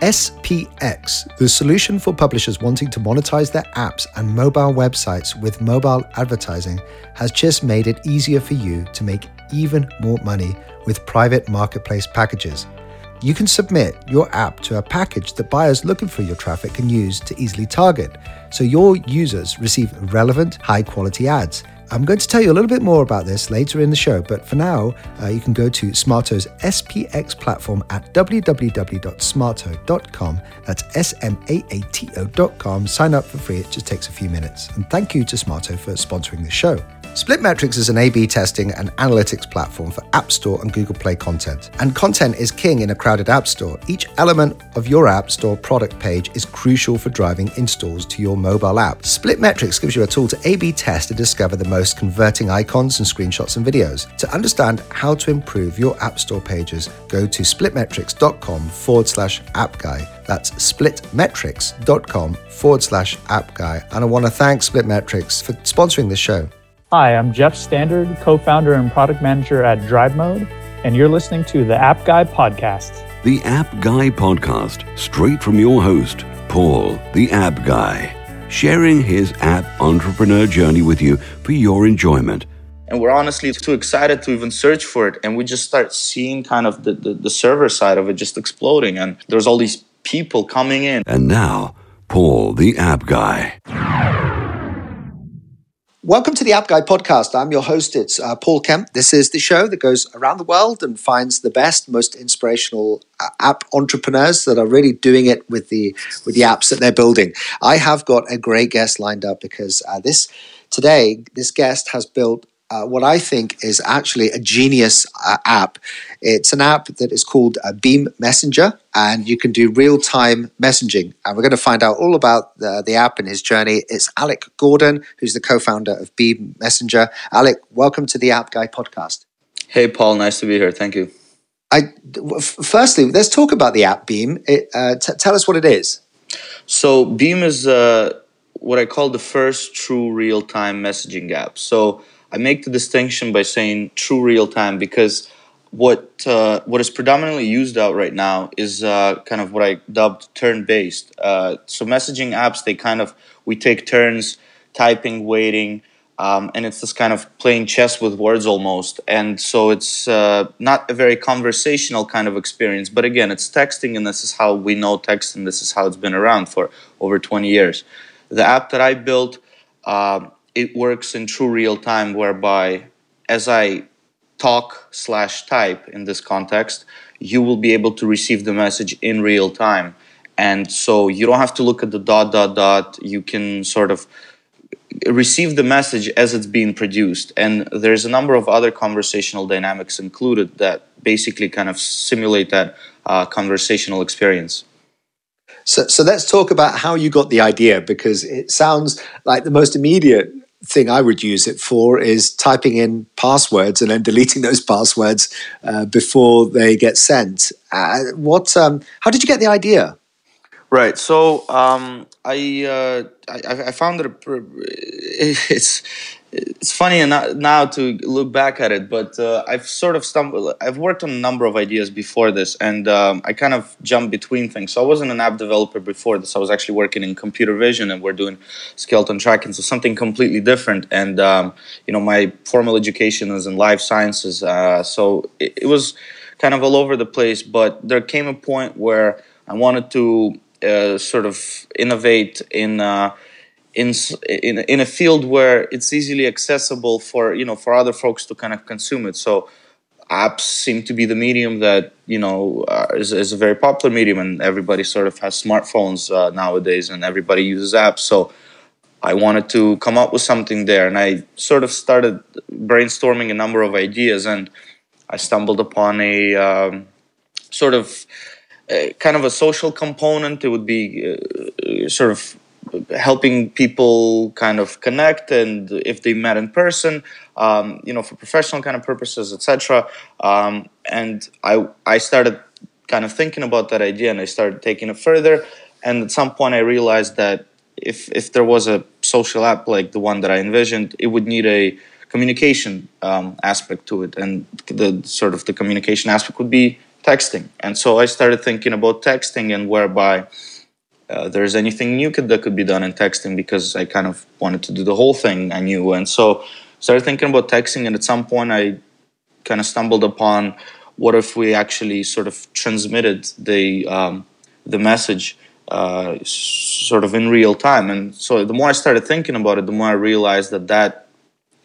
SPX, the solution for publishers wanting to monetize their apps and mobile websites with mobile advertising, has just made it easier for you to make even more money with private marketplace packages. You can submit your app to a package that buyers looking for your traffic can use to easily target, so your users receive relevant, high quality ads. I'm going to tell you a little bit more about this later in the show, but for now, uh, you can go to Smaato's SPX platform at www.smaato.com. That's S M A A T O.com. Sign up for free, it just takes a few minutes. And thank you to Smaato for sponsoring the show. Splitmetrics is an A B testing and analytics platform for App Store and Google Play content. And content is king in a crowded App Store. Each element of your App Store product page is crucial for driving installs to your mobile app. Splitmetrics gives you a tool to A B test and discover the most converting icons and screenshots and videos. To understand how to improve your App Store pages, go to splitmetrics.com forward slash app guy. That's splitmetrics.com forward slash app guy. And I want to thank Splitmetrics for sponsoring this show. Hi, I'm Jeff Standard, co founder and product manager at Drive Mode, and you're listening to the App Guy Podcast. The App Guy Podcast, straight from your host, Paul, the App Guy, sharing his app entrepreneur journey with you for your enjoyment. And we're honestly too excited to even search for it. And we just start seeing kind of the, the, the server side of it just exploding. And there's all these people coming in. And now, Paul, the App Guy. Welcome to the App Guy podcast. I'm your host. It's uh, Paul Kemp. This is the show that goes around the world and finds the best, most inspirational uh, app entrepreneurs that are really doing it with the with the apps that they're building. I have got a great guest lined up because uh, this today this guest has built uh, what I think is actually a genius uh, app. It's an app that is called uh, Beam Messenger, and you can do real time messaging. And we're going to find out all about the, the app and his journey. It's Alec Gordon, who's the co founder of Beam Messenger. Alec, welcome to the App Guy podcast. Hey, Paul, nice to be here. Thank you. I, firstly, let's talk about the app Beam. It, uh, t- tell us what it is. So, Beam is uh, what I call the first true real time messaging app. So, I make the distinction by saying true real time because what uh, what is predominantly used out right now is uh, kind of what I dubbed turn based. Uh, so messaging apps they kind of we take turns typing, waiting, um, and it's this kind of playing chess with words almost. And so it's uh, not a very conversational kind of experience. But again, it's texting, and this is how we know texting. This is how it's been around for over 20 years. The app that I built. Um, it works in true real time whereby as I talk slash type in this context, you will be able to receive the message in real time. And so you don't have to look at the dot, dot, dot. You can sort of receive the message as it's being produced. And there's a number of other conversational dynamics included that basically kind of simulate that uh, conversational experience. So, so let's talk about how you got the idea because it sounds like the most immediate thing I would use it for is typing in passwords and then deleting those passwords uh, before they get sent. Uh, what? Um, how did you get the idea? Right. So um, I, uh, I, I found that it's it's funny now to look back at it, but uh, I've sort of stumbled. I've worked on a number of ideas before this, and um, I kind of jumped between things. So I wasn't an app developer before this. I was actually working in computer vision, and we're doing skeleton tracking, so something completely different. And um, you know, my formal education is in life sciences, uh, so it, it, was kind of all over the place. But there came a point where I wanted to sort of innovate in uh, in, in in a field where it's easily accessible for you know for other folks to kind of consume it. So apps seem to be the medium that you know uh, is, is, a very popular medium, and everybody sort of has smartphones uh, nowadays, and everybody uses apps. So I wanted to come up with something there, and I sort of started brainstorming a number of ideas, and I stumbled upon a um, sort of uh, kind of a social component. It would be uh, sort of helping people kind of connect and if they met in person um, you know for professional kind of purposes etc um, and i i started kind of thinking about that idea and i started taking it further. And at some point i realized that if if there was a social app like the one that i envisioned it would need a communication um, aspect to it. And the sort of the communication aspect would be texting. And so I started thinking about texting and whereby uh, there's anything new could, that could be done in texting because I kind of wanted to do the whole thing I knew. And so started thinking about texting. And at some point, I kind of stumbled upon what if we actually sort of transmitted the um, the message uh, sort of in real time. And so the more I started thinking about it, the more I realized that that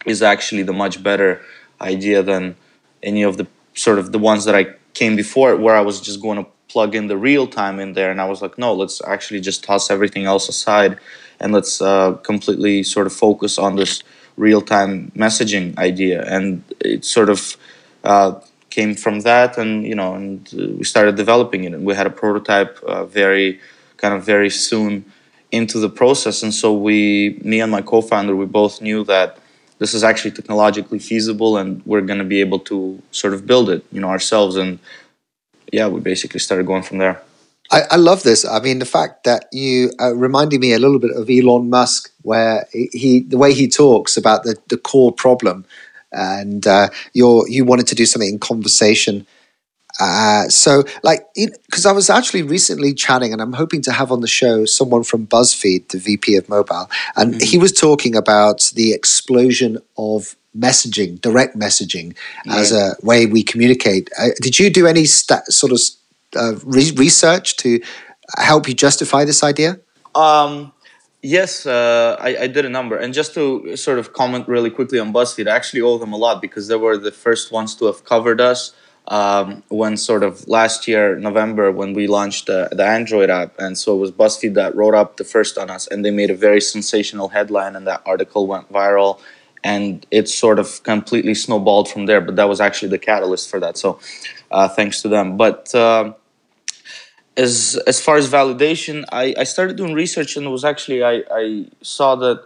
is actually the much better idea than any of the sort of the ones that I came before, where I was just going to plug in the real time in there. And I was like, no, let's actually just toss everything else aside and let's uh, completely sort of focus on this real time messaging idea. And it sort of uh, came from that, and you know, and uh, we started developing it. And we had a prototype uh, very kind of very soon into the process. And so we, me and my co-founder, we both knew that this is actually technologically feasible and we're going to be able to sort of build it, you know, ourselves. And yeah, we basically started going from there. I, I love this. I mean, the fact that you uh, reminded me a little bit of Elon Musk, where he, the way he talks about the, the core problem, and uh, you you wanted to do something in conversation uh, so, like, because I was actually recently chatting, and I'm hoping to have on the show someone from BuzzFeed, the VP of mobile, and mm-hmm. he was talking about the explosion of messaging, direct messaging, right. as a way we communicate. Uh, did you do any st- sort of uh, re- research to help you justify this idea? Um, yes, uh, I, I, did a number. And just to sort of comment really quickly on BuzzFeed, I actually owe them a lot because they were the first ones to have covered us um, when sort of last year November when we launched the, the Android app, and so it was BuzzFeed that wrote up the first on us, and they made a very sensational headline, and that article went viral, and it sort of completely snowballed from there. But that was actually the catalyst for that. So uh, thanks to them. But uh, as as far as validation, I, I started doing research, and it was actually I, I saw that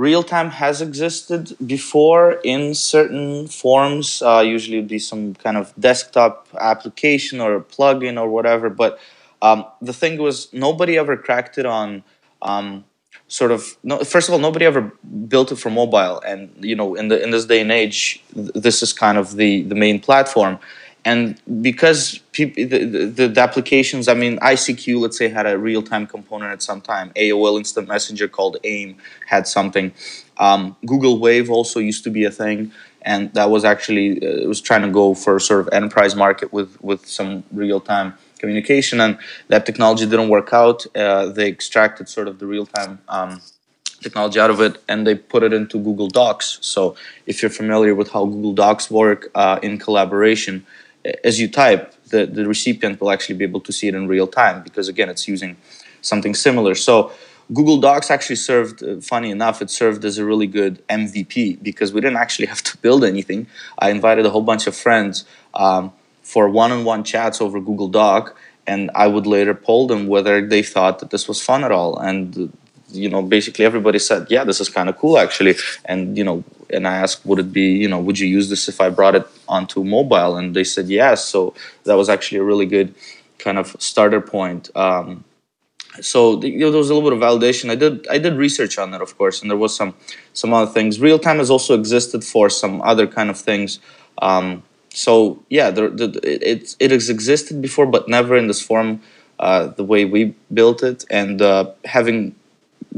real time has existed before in certain forms. Uh, usually, it'd be some kind of desktop application or a plugin or whatever. But um, the thing was, nobody ever cracked it on. Um, sort of no, first of all nobody ever built it for mobile and you know in the in this day and age th- this is kind of the the main platform and because the, the, the, applications i mean icq let's say had a real-time component at some time. Aol instant messenger called aim had something. Um, google wave also used to be a thing and that was actually uh, was trying to go for sort of enterprise market with with some real-time communication and that technology didn't work out. Uh, they extracted sort of the real-time um, technology out of it and they put it into google docs. So if you're familiar with how google docs work uh, in collaboration as you type, the, the recipient will actually be able to see it in real time because, again, it's using something similar. So, Google Docs actually served, uh, funny enough, it served as a really good MVP because we didn't actually have to build anything. I invited a whole bunch of friends um, for one on one chats over Google Doc, and I would later poll them whether they thought that this was fun at all. And you know, basically everybody said, yeah, this is kind of cool actually. And, you know, and I asked, would it be, you know, would you use this if I brought it onto mobile? And they said yes. So that was actually a really good kind of starter point. Um, so you know, there was a little bit of validation. I did I did research on it, of course, and there was some some other things. Real time has also existed for some other kind of things. Um, so yeah, there, it it has existed before, but never in this form, uh, the way we built it, and uh, having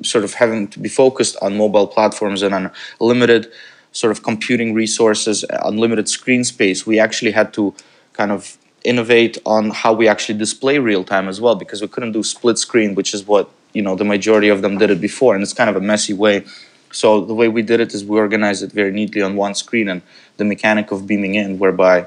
sort of having to be focused on mobile platforms and on limited sort of computing resources, unlimited screen space, we actually had to kind of innovate on how we actually display real time as well because we couldn't do split screen, which is what you know the majority of them did it before, and it's kind of a messy way. So the way we did it is we organized it very neatly on one screen, and the mechanic of beaming in, whereby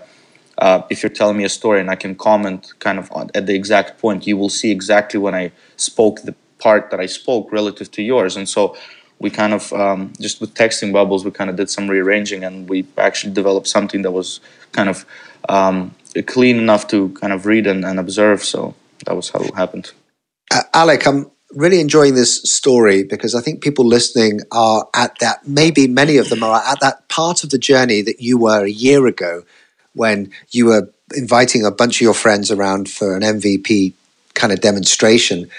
uh, if you're telling me a story and I can comment kind of on, at the exact point, you will see exactly when I spoke the part that I spoke relative to yours. And so we kind of um, just with texting bubbles, we kind of did some rearranging, and we actually developed something that was kind of um, clean enough to kind of read and, and, observe. So that was how it happened. Uh, Alec, I'm really enjoying this story because I think people listening are at that. Maybe many of them are at that part of the journey that you were a year ago when you were inviting a bunch of your friends around for an MVP kind of demonstration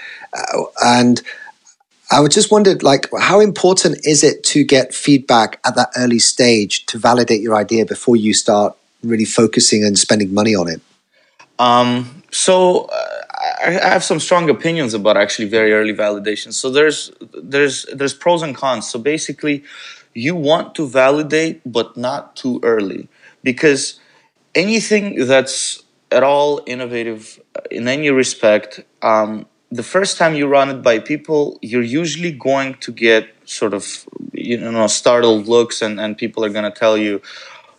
and I would just wondered, like, how important is it to get feedback at that early stage to validate your idea before you start really focusing and spending money on it? Um, so uh, I have some strong opinions about actually very early validation. So there's there's there's pros and cons. So basically, you want to validate, but not too early, because anything that's at all innovative in any respect, um, the first time you run it by people, you're usually going to get sort of you know startled looks, and and people are going to tell you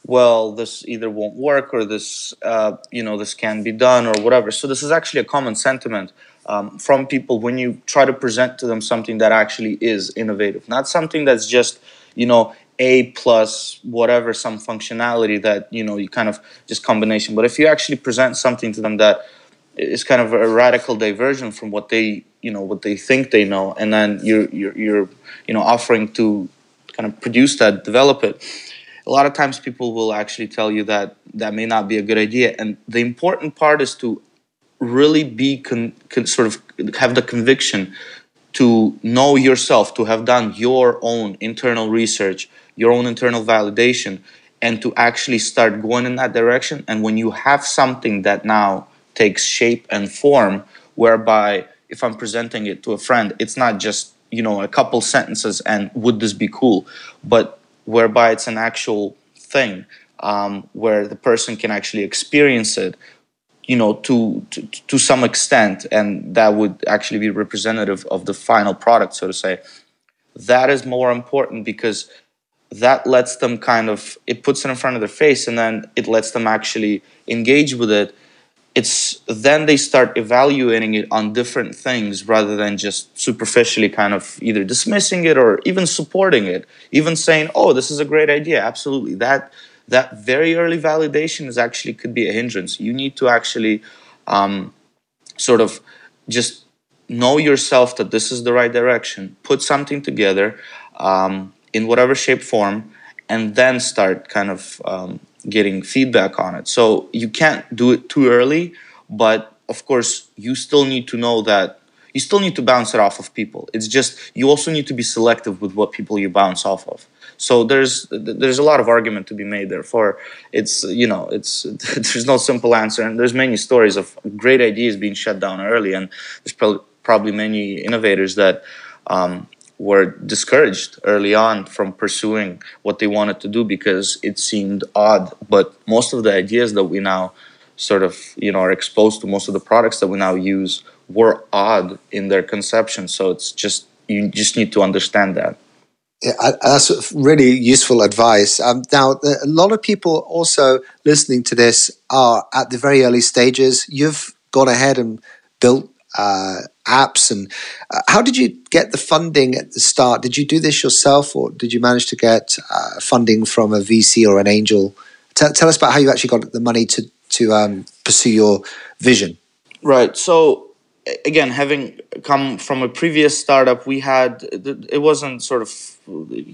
well this either won't work or this uh, you know this can be done or whatever. So this is actually a common sentiment um, from people when you try to present to them something that actually is innovative. Not something that's just you know a plus whatever some functionality that you know you kind of just combination. But if you actually present something to them that is kind of a radical diversion from what they you know what they think they know. And then you're you're, you're you know offering to kind of produce that develop it. A lot of times people will actually tell you that that may not be a good idea. And the important part is to really be con, con, sort of have the conviction to know yourself to have done your own internal research your own internal validation and to actually start going in that direction. And when you have something that now takes shape and form whereby if i'm presenting it to a friend it's not just you know a couple sentences and would this be cool but whereby it's an actual thing um, where the person can actually experience it you know to, to to some extent and that would actually be representative of the final product so to say. That is more important because that lets them kind of it puts it in front of their face and then it lets them actually engage with it it's then they start evaluating it on different things rather than just superficially kind of either dismissing it or even supporting it. Even saying oh this is a great idea. Absolutely. That that very early validation is actually could be a hindrance. You need to actually um, sort of just know yourself that this is the right direction put something together um, in whatever shape form and then start kind of um, getting feedback on it. So you can't do it too early, but of course, you still need to know that you still need to bounce it off of people. It's just you also need to be selective with what people you bounce off of. So there's there's a lot of argument to be made. Therefore, it's you know it's there's no simple answer, and there's many stories of great ideas being shut down early, and there's probably many innovators that um, were discouraged early on from pursuing what they wanted to do because it seemed odd. But most of the ideas that we now sort of you know are exposed to, most of the products that we now use were odd in their conception. So it's just you just need to understand that. Yeah, that's really useful advice. Um, now, a lot of people also listening to this are at the very early stages. You've gone ahead and built uh, apps and uh, how did you get the funding at the start? Did you do this yourself or did you manage to get uh, funding from a vc or an angel? T- tell us about how you actually got the money to to um, pursue your vision. Right. So again having come from a previous startup we had it wasn't sort of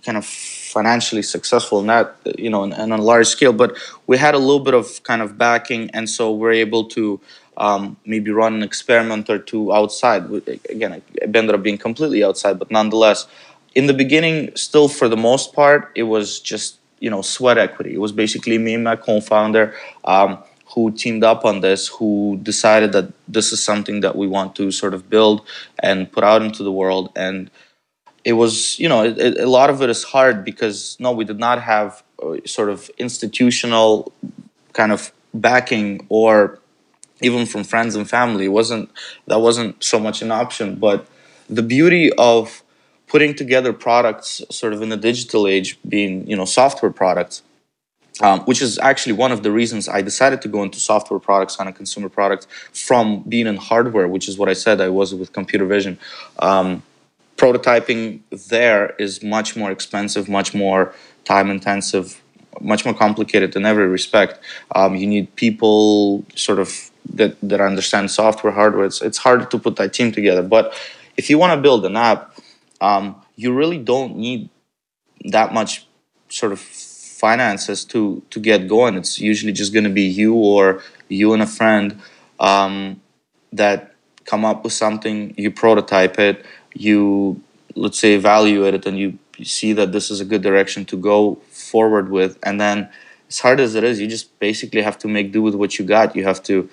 kind of financially successful not you know and on a large scale but we had a little bit of kind of backing and so we're able to um, maybe run an experiment or two outside. Again, it ended up being completely outside, but nonetheless, in the beginning, still for the most part, it was just you know sweat equity. It was basically me and my co-founder um, who teamed up on this, who decided that this is something that we want to sort of build and put out into the world. And it was you know it, it, a lot of it is hard because no, we did not have uh, sort of institutional kind of backing or even from friends and family wasn't that wasn't so much an option but the beauty of putting together products sort of in the digital age being you know software products um, which is actually one of the reasons I decided to go into software products on a consumer product from being in hardware, which is what I said I was with computer vision. Um, prototyping there is much more expensive, much more time intensive, much more complicated in every respect. Um, you need people sort of that that understand software, hardware. It's it's hard to put that team together. But if you want to build an app, um, you really don't need that much sort of finances to to get going. It's usually just going to be you or you and a friend um, that come up with something. You prototype it. You let's say evaluate it, and you, you see that this is a good direction to go forward with. And then, as hard as it is, you just basically have to make do with what you got. You have to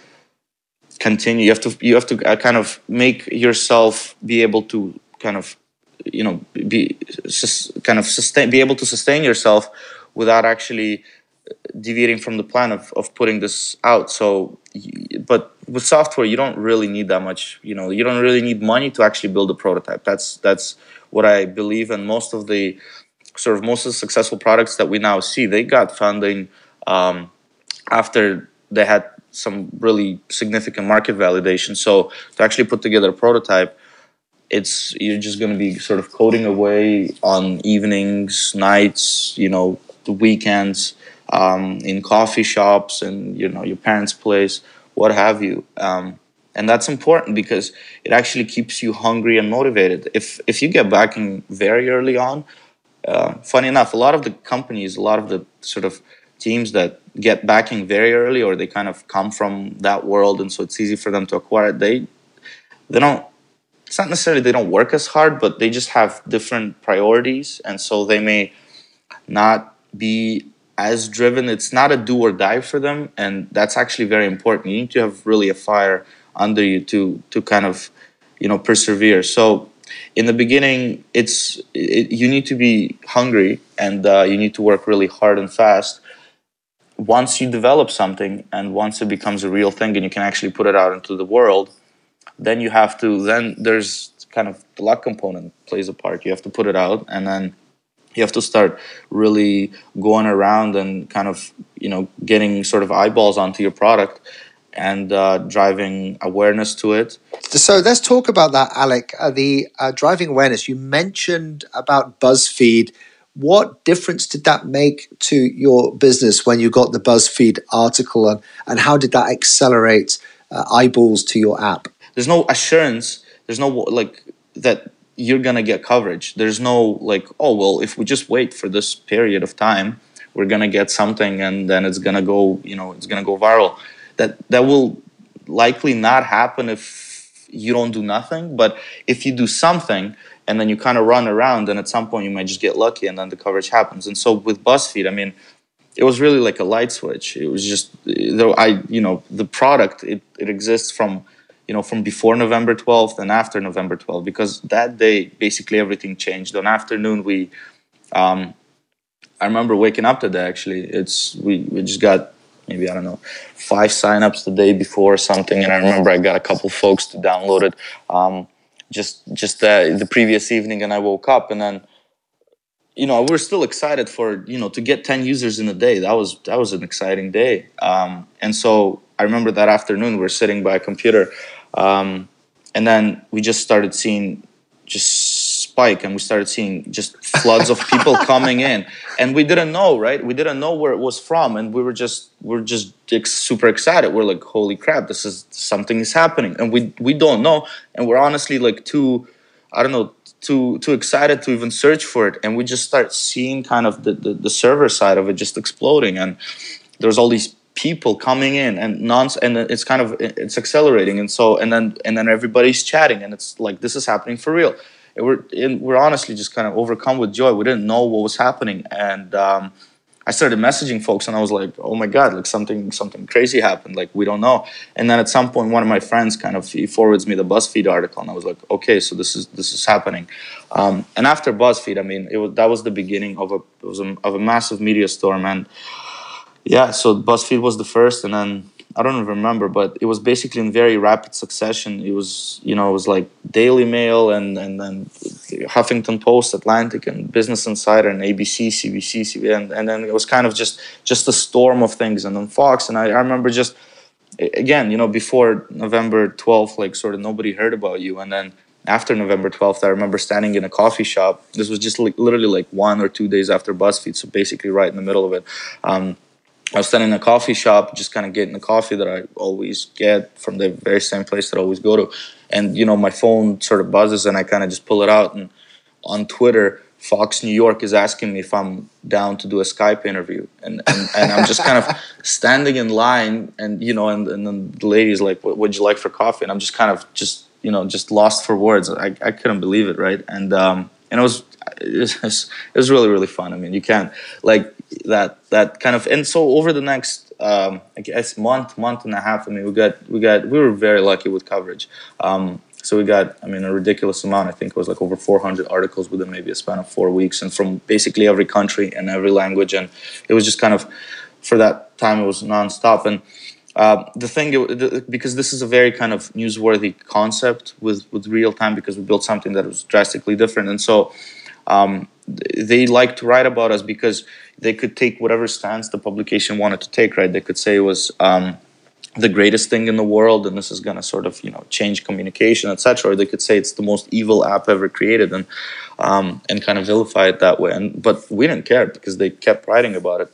continue. You have to you have to uh, kind of make yourself be able to kind of you know be kind of sustain be able to sustain yourself without actually deviating from the plan of, of putting this out. So but with software you don't really need that much you know you don't really need money to actually build a prototype. That's that's what i believe. And most of the sort of most of the successful products that we now see they got funding um, after they had some really significant market validation so to actually put together a prototype it's you're just going to be sort of coding away on evenings nights you know the weekends um, in coffee shops and you know your parents' place, what have you. Um, and that's important because it actually keeps you hungry and motivated. If if you get backing very early on, uh, funny enough, a lot of the companies, a lot of the sort of teams that get backing very early, or they kind of come from that world, and so it's easy for them to acquire. They they don't. It's not necessarily they don't work as hard, but they just have different priorities, and so they may not be as driven. It's not a do or die for them, and that's actually very important. You need to have really a fire under you to to kind of you know persevere. So in the beginning, it's it, you need to be hungry and uh, you need to work really hard and fast. Once you develop something and once it becomes a real thing and you can actually put it out into the world, then you have to then there's kind of the luck component plays a part. You have to put it out and then you have to start really going around and kind of you know getting sort of eyeballs onto your product and uh, driving awareness to it. So let's talk about that, Alec. Uh, the uh, driving awareness you mentioned about BuzzFeed. What difference did that make to your business when you got the BuzzFeed article, and, and how did that accelerate uh, eyeballs to your app? There's no assurance. There's no like that you're gonna get coverage. There's no like, oh well, if we just wait for this period of time, we're gonna get something, and then it's gonna go, you know, it's gonna go viral. That that will likely not happen if you don't do nothing. But if you do something, and then you kind of run around, and at some point you might just get lucky, and then the coverage happens. And so with BuzzFeed, I mean, it was really like a light switch. It was just, though I, you know, the product it it exists from you know from before november 12th and after november 12th because that day basically everything changed on afternoon we um, i remember waking up today actually it's we, we just got maybe i don't know five signups the day before or something and i remember i got a couple folks to download it um, just just the previous evening and i woke up and then you know we're still excited for you know to get 10 users in a day. That was that was an exciting day. Um, and so i remember that afternoon we are sitting by a computer um, and then we just started seeing just spike and we started seeing just floods of people coming in. And we didn't know right? We didn't know where it was from. And we were just we're just super excited. We're like holy crap this is something is happening. And we we don't know. And we're honestly like too i don't know too too excited to even search for it. And we just start seeing kind of the, the, the server side of it just exploding. And there's all these people coming in and non and it's kind of it's accelerating. And so and then and then everybody's chatting. And it's like this is happening for real we're and we're honestly just kind of overcome with joy. We didn't know what was happening. And um, I started messaging folks and I was like oh my god like something something crazy happened. Like we don't know. And then at some point one of my friends kind of he forwards me the BuzzFeed article and I was like okay so this is this is happening. Um, and after BuzzFeed I mean it was that was the beginning of a it was a, of a massive media storm. And yeah, so BuzzFeed was the first, and then I don't even remember, but it was basically in very rapid succession. It was, you know, it was like Daily Mail and and then Huffington Post, Atlantic, and Business Insider, and ABC, CBC, CBS, and, and then it was kind of just just a storm of things, and then Fox. And I, I remember just again, you know, before November twelfth, like sort of nobody heard about you, and then after November 12th, I remember standing in a coffee shop. This was just like, literally like one or two days after BuzzFeed, so basically right in the middle of it. Um, I was standing in a coffee shop, just kind of getting the coffee that I always get from the very same place that I always go to. And, you know, my phone sort of buzzes and I kind of just pull it out. And on Twitter, Fox New York is asking me if I'm down to do a Skype interview. And, and, and I'm just kind of standing in line and, you know, and, and then the lady's like, what would you like for coffee? And I'm just kind of just, you know, just lost for words. I, I couldn't believe it, right? And, um, and it was, it was, it was really, really fun. I mean, you can't, like, that that kind of and so over the next um, I guess month, month and a half. I mean, we got we got we were very lucky with coverage. Um, so we got, I mean, a ridiculous amount. I think it was like over 400 articles within maybe a span of four weeks, and from basically every country and every language. And it was just kind of, for that time, it was nonstop. And uh, the thing, because this is a very kind of newsworthy concept with with real time, because we built something that was drastically different, and so. Um, they like to write about us because they could take whatever stance the publication wanted to take. Right? They could say it was um, the greatest thing in the world and this is going to sort of you know change communication etc or they could say it's the most evil app ever created and um, and kind of vilify it that way and but we didn't care because they kept writing about it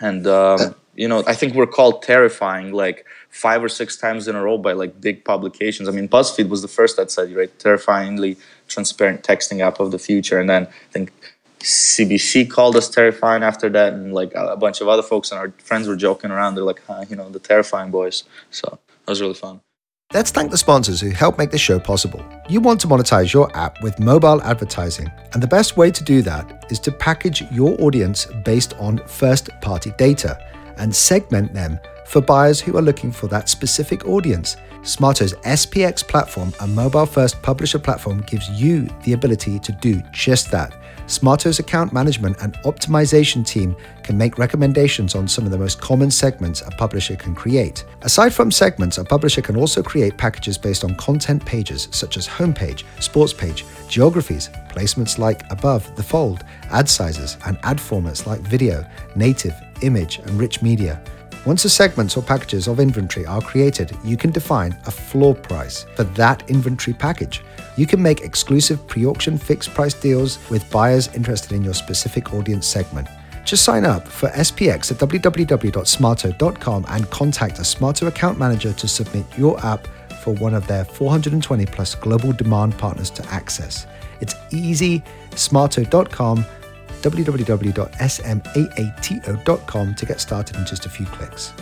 and um, you know i think we're called terrifying like five or six times in a row by like big publications i mean buzzfeed was the first that said right terrifyingly transparent texting app of the future and then i think CBC called us terrifying after that, and like a bunch of other folks and our friends were joking around. They're like, huh, you know, the terrifying boys. So that was really fun. Let's thank the sponsors who help make this show possible. You want to monetize your app with mobile advertising, and the best way to do that is to package your audience based on first party data and segment them for buyers who are looking for that specific audience. Smaato's SPX platform, a mobile first publisher platform, gives you the ability to do just that. Smaato's account management and optimization team can make recommendations on some of the most common segments a publisher can create. Aside from segments, a publisher can also create packages based on content pages such as homepage, sports page, geographies, placements like above, the fold, ad sizes, and ad formats like video, native, image, and rich media. Once the segments or packages of inventory are created, you can define a floor price for that inventory package. You can make exclusive pre auction fixed price deals with buyers interested in your specific audience segment. Just sign up for SPX at www.smaato.com and contact a Smaato account manager to submit your app for one of their 420 plus global demand partners to access. It's easy, smaato.com www.smaato.com to get started in just a few clicks.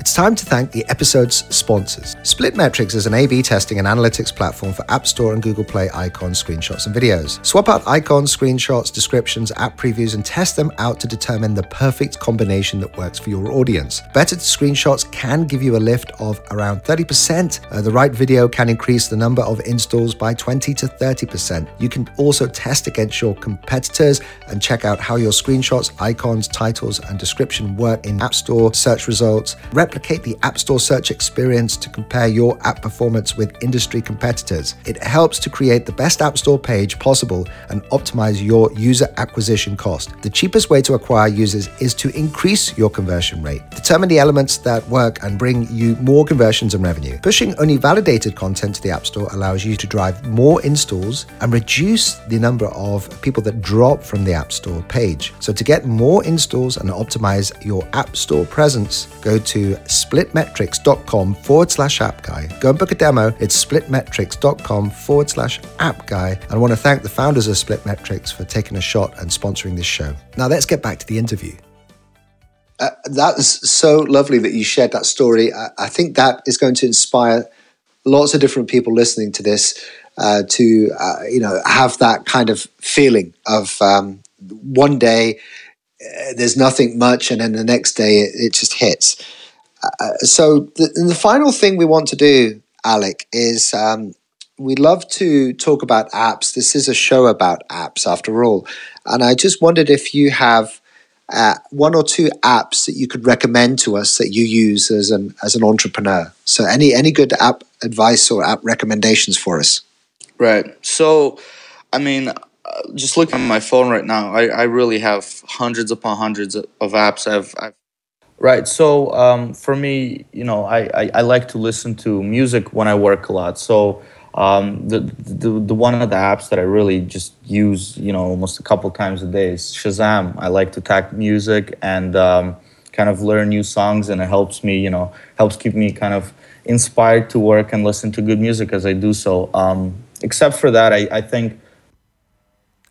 It's time to thank the episode's sponsors. Splitmetrics is an A B testing and analytics platform for App Store and Google Play icons, screenshots, and videos. Swap out icons, screenshots, descriptions, app previews, and test them out to determine the perfect combination that works for your audience. Better screenshots can give you a lift of around 30%. Uh, the right video can increase the number of installs by 20 to 30%. You can also test against your competitors and check out how your screenshots, icons, titles, and description work in App Store search results replicate the App Store search experience to compare your app performance with industry competitors. It helps to create the best App Store page possible and optimize your user acquisition cost. The cheapest way to acquire users is to increase your conversion rate. Determine the elements that work and bring you more conversions and revenue. Pushing only validated content to the App Store allows you to drive more installs and reduce the number of people that drop from the App Store page. So, to get more installs and optimize your App Store presence, go to splitmetrics.com forward slash app guy. Go and book a demo. It's splitmetrics.com forward slash app guy. And I want to thank the founders of Splitmetrics for taking a shot and sponsoring this show. Now let's get back to the interview. Uh, that is so lovely that you shared that story. I, I, think that is going to inspire lots of different people listening to this uh, to, uh, you know, have that kind of feeling of um, one day uh, there's nothing much, and then the next day it, it just hits. So the, the, final thing we want to do, Alec, is um, we'd love to talk about apps. This is a show about apps, after all, and I just wondered if you have uh, one or two apps that you could recommend to us that you use as an as an entrepreneur. So any any good app advice or app recommendations for us? Right. So, I mean, uh, just looking at my phone right now, I, I really have hundreds upon hundreds of apps I've, I've Right. So um, for me, you know, I, I, I, like to listen to music when I work a lot. So um, the, the the one of the apps that I really just use, you know, almost a couple times a day is Shazam. I like to tag music and um, kind of learn new songs, and it helps me, you know, helps keep me kind of inspired to work and listen to good music as I do so. Um, except for that, I, I think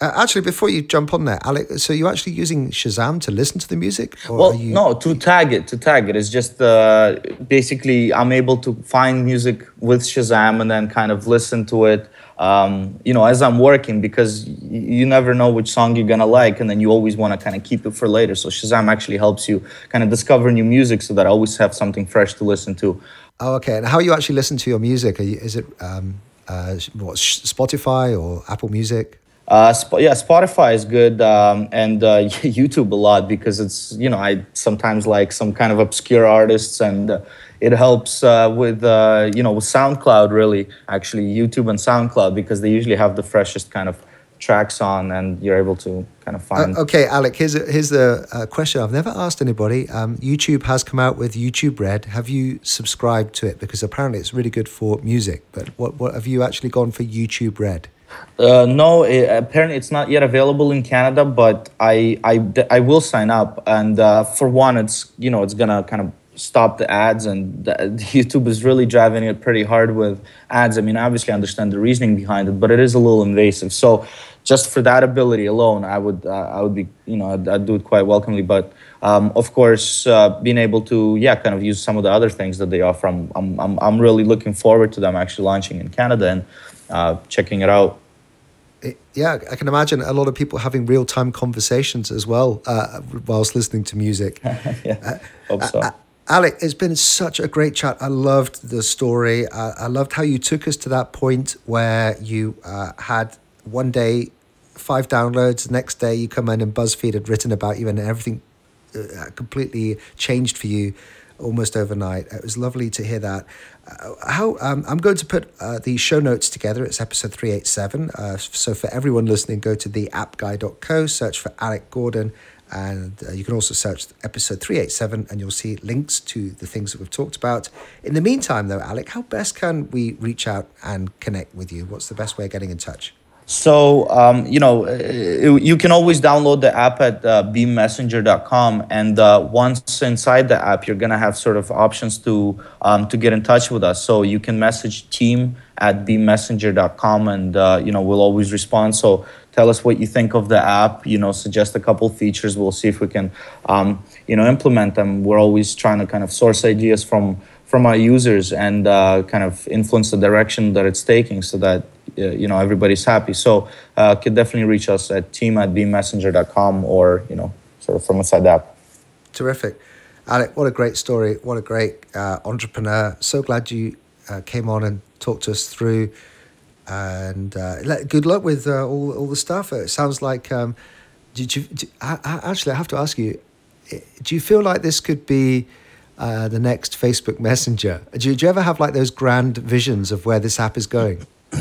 Uh, actually, before you jump on there, Alec, so you're actually using Shazam to listen to the music? well, you... no, to tag it. To tag it. It's just uh, basically I'm able to find music with Shazam and then kind of listen to it. Um, you know, as I'm working, because you never know which song you're gonna like, and then you always want to kind of keep it for later. So Shazam actually helps you kind of discover new music, so that I always have something fresh to listen to. Oh, okay. And how you actually listen to your music? You, is it um, uh, what Spotify or Apple Music? Uh, Sp- yeah, Spotify is good, um, and uh, YouTube a lot because it's you know I sometimes like some kind of obscure artists, and uh, it helps uh, with uh, you know with SoundCloud really actually YouTube and SoundCloud because they usually have the freshest kind of tracks on, and you're able to kind of find. Okay, Alec. Here's a, here's the question I've never asked anybody. Um, YouTube has come out with YouTube Red. Have you subscribed to it? Because apparently it's really good for music. But what what have you actually gone for YouTube Red? Uh, no, it, apparently it's not yet available in Canada, but I I, I will sign up. And uh, for one, it's you know it's gonna kind of stop the ads, and the, YouTube is really driving it pretty hard with ads. I mean, obviously, I understand the reasoning behind it, but it is a little invasive. So just for that ability alone, I would uh, I would be you know I'd, I'd do it quite welcomely. But um, of course, uh, being able to yeah kind of use some of the other things that they offer, I'm I'm I'm, I'm really looking forward to them actually launching in Canada and uh, checking it out. yeah, I can imagine a lot of people having real time conversations as well uh, whilst listening to music. yeah, hope so. Uh, Alec, it's been such a great chat. I loved the story. I, I loved how you took us to that point where you uh, had one day five downloads, The next day you come in and BuzzFeed had written about you and everything uh, completely changed for you almost overnight. It was lovely to hear that. Uh, how um, I'm going to put uh, the show notes together. It's episode 387. Uh, so for everyone listening, go to the appguy.co, search for Alec Gordon, and uh, you can also search episode 387 and you'll see links to the things that we've talked about. In the meantime, though, Alec, how best can we reach out and connect with you? What's the best way of getting in touch? So, um, you know, uh, you can always download the app at uh, beammessenger.com. And uh, once inside the app, you're going to have sort of options to, um, to get in touch with us. So you can message team at beammessenger.com and, uh, you know, we'll always respond. So tell us what you think of the app, you know, suggest a couple features. We'll see if we can, um, you know, implement them. We're always trying to kind of source ideas from, from our users and uh, kind of influence the direction that it's taking so that uh, you know everybody's happy. So uh, could definitely reach us at team at beammessenger.com or you know sort of from inside the app. Terrific, Alec. What a great story. What a great uh, entrepreneur. So glad you uh, came on and talked to us through. And uh, good luck with uh, all all the stuff. It sounds like. Um, did you, do, I, I, actually? I have to ask you. Do you feel like this could be? Uh, the next Facebook Messenger. Do you, do you, ever have like those grand visions of where this app is going?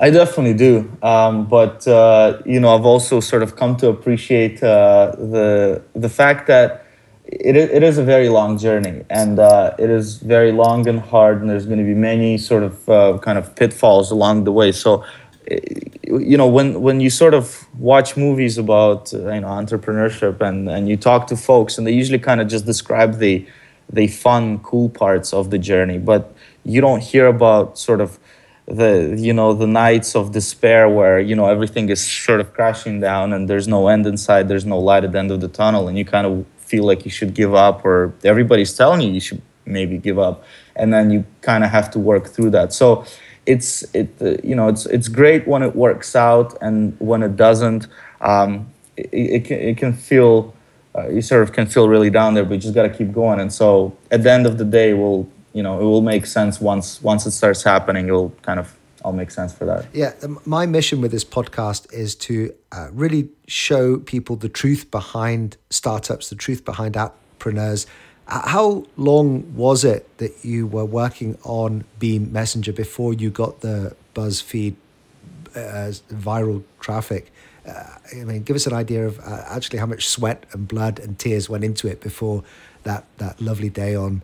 I definitely do, um, but uh, you know, I've also sort of come to appreciate uh, the the fact that it it is a very long journey, and uh, it is very long and hard, and there's going to be many sort of uh, kind of pitfalls along the way. So, eh, you know, when when you sort of watch movies about you know entrepreneurship, and and you talk to folks, and they usually kind of just describe the the fun, cool parts of the journey, but you don't hear about sort of the you know the nights of despair where you know everything is sort of crashing down and there's no end in sight there's no light at the end of the tunnel and you kind of feel like you should give up or everybody's telling you you should maybe give up and then you kind of have to work through that. So it's it uh, you know it's it's great when it works out and when it doesn't um, it, it, can, it can feel uh, you sort of can feel really down there but you just got to keep going. And so at the end of the day we'll you know it will make sense once once it starts happening it'll kind of all make sense for that. Yeah my mission with this podcast is to uh, really show people the truth behind startups the truth behind appreneurs how long was it that you were working on beam messenger before you got the buzzfeed uh, viral traffic uh, I mean, give us an idea of uh, actually how much sweat and blood and tears went into it before that that lovely day on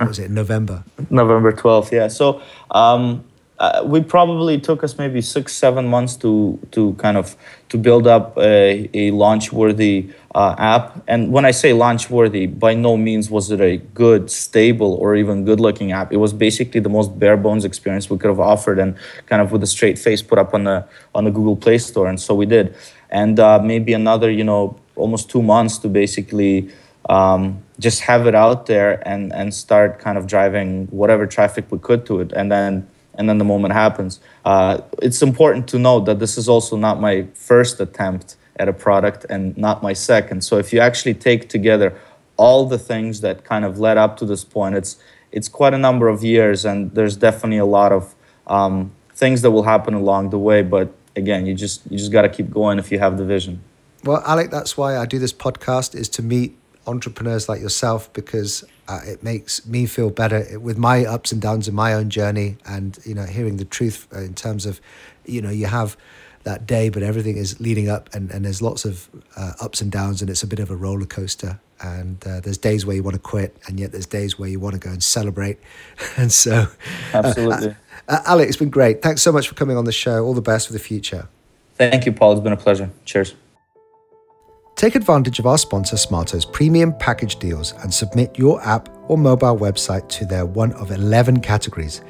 was it November? November 12th, yeah. So um, uh, we probably took us maybe six seven months to to kind of to build up a, a launch worthy uh, app. And when i say launch worthy by no means was it a good stable or even good looking app. It was basically the most bare bones experience we could have offered and kind of with a straight face put up on the on the google play store and so we did. And uh, maybe another you know almost two months to basically um, just have it out there and and start kind of driving whatever traffic we could to it. And then and then the moment happens. Uh, it's important to note that this is also not my first attempt at a product and not my second. So if you actually take together all the things that kind of led up to this point, it's it's quite a number of years, and there's definitely a lot of um, things that will happen along the way. But again, you just you just got to keep going if you have the vision. Well, Alec, that's why I do this podcast is to meet entrepreneurs like yourself because uh, it makes me feel better with my ups and downs in my own journey and you know hearing the truth uh, in terms of you know you have that day but everything is leading up and, and there's lots of uh, ups and downs and it's a bit of a roller coaster. And uh, there's days where you want to quit and yet there's days where you want to go and celebrate. And so uh, absolutely. uh, Alec it's been great. Thanks so much for coming on the show. All the best for the future. Thank you paul. It's been a pleasure. Cheers Take advantage of our sponsor Smaato's premium package deals and submit your app or mobile website to their one of 11 categories.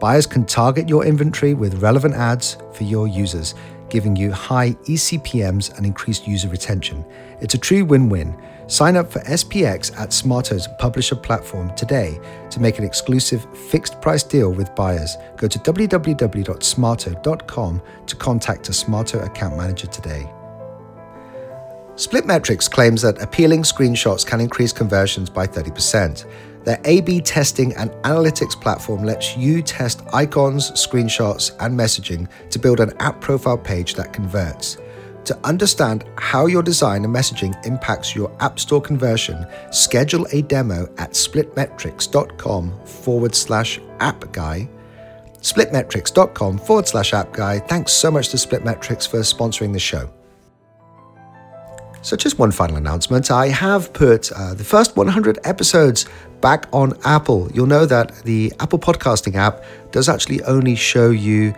Buyers can target your inventory with relevant ads for your users, giving you high eCPMs and increased user retention. It's a true win win. Sign up for SPX at Smaato's publisher platform today to make an exclusive fixed price deal with buyers. Go to www.smaato.com to contact a Smaato account manager today. Splitmetrics claims that appealing screenshots can increase conversions by 30%. Their A B testing and analytics platform lets you test icons, screenshots, and messaging to build an app profile page that converts. To understand how your design and messaging impacts your App Store conversion, schedule a demo at splitmetrics.com forward slash app guy. Splitmetrics.com forward slash app guy. Thanks so much to Splitmetrics for sponsoring the show. So, just one final announcement. I have put uh, the first 100 episodes back on Apple. You'll know that the Apple podcasting app does actually only show you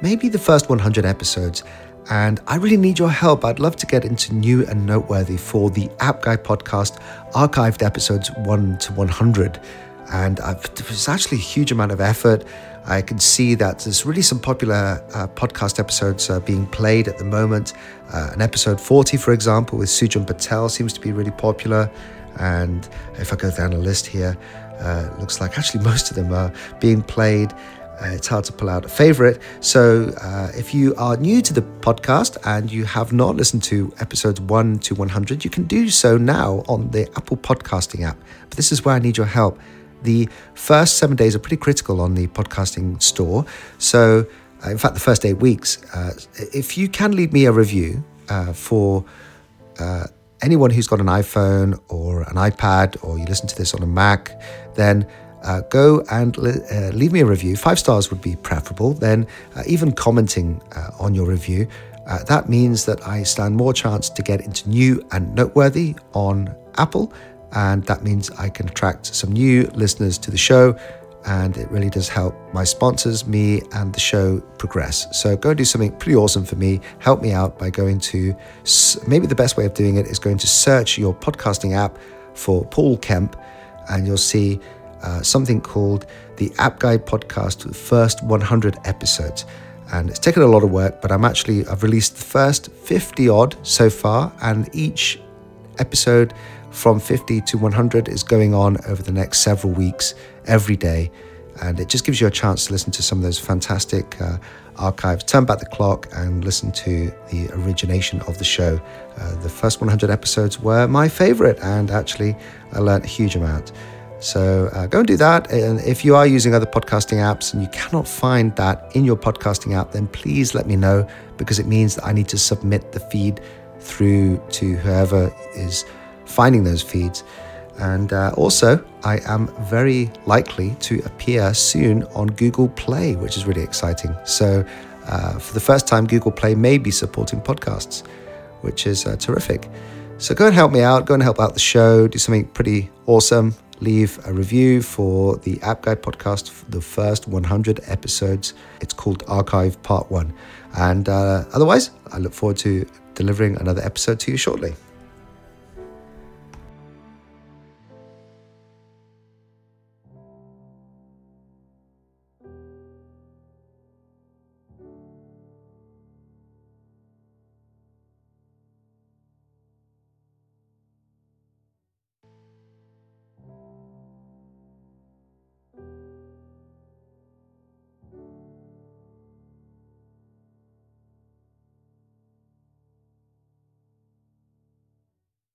maybe the first 100 episodes. And I really need your help. I'd love to get into new and noteworthy for the App Guy podcast archived episodes 1 to 100. And I've, there's actually a huge amount of effort. I can see that there's really some popular uh, podcast episodes uh, being played at the moment. Uh, an episode 40, for example, with Sujan Patel seems to be really popular. And if I go down the list here, uh, looks like actually most of them are being played. Uh, it's hard to pull out a favorite. So, uh, if you are new to the podcast and you have not listened to episodes 1 to 100, you can do so now on the Apple Podcasting app. But this is where I need your help the first seven days are pretty critical on the podcasting store. So, uh, in fact, the first eight weeks, uh, if you can leave me a review uh, for uh, anyone who's got an iPhone or an iPad, or you listen to this on a Mac, then uh, go and li- uh, leave me a review. Five stars would be preferable. Then, even commenting on your review. that means that I stand more chance to get into new and noteworthy on Apple and that means I can attract some new listeners to the show. And it really does help my sponsors, me, and the show progress. So go and do something pretty awesome for me. Help me out by going to maybe the best way of doing it is going to search your podcasting app for Paul Kemp, and you'll see uh, something called the App Guy Podcast, the first 100 episodes. And it's taken a lot of work, but I'm actually, I've released the first 50 odd so far, and each episode from 50 to 100 is going on over the next several weeks, every day. And it just gives you a chance to listen to some of those fantastic uh, archives. Turn back the clock and listen to the origination of the show. Uh, the first 100 episodes were my favorite, and actually, I learned a huge amount. So uh, go and do that. And if you are using other podcasting apps and you cannot find that in your podcasting app, then please let me know because it means that I need to submit the feed through to whoever is finding those feeds. And uh, also, I am very likely to appear soon on Google Play, which is really exciting. So, uh, for the first time, Google Play may be supporting podcasts, which is uh, terrific. So, go and help me out. Go and help out the show. Do something pretty awesome. leave a review for the App Guy podcast, the first 100 episodes. It's called Archive Part 1. And uh, otherwise, I look forward to delivering another episode to you shortly.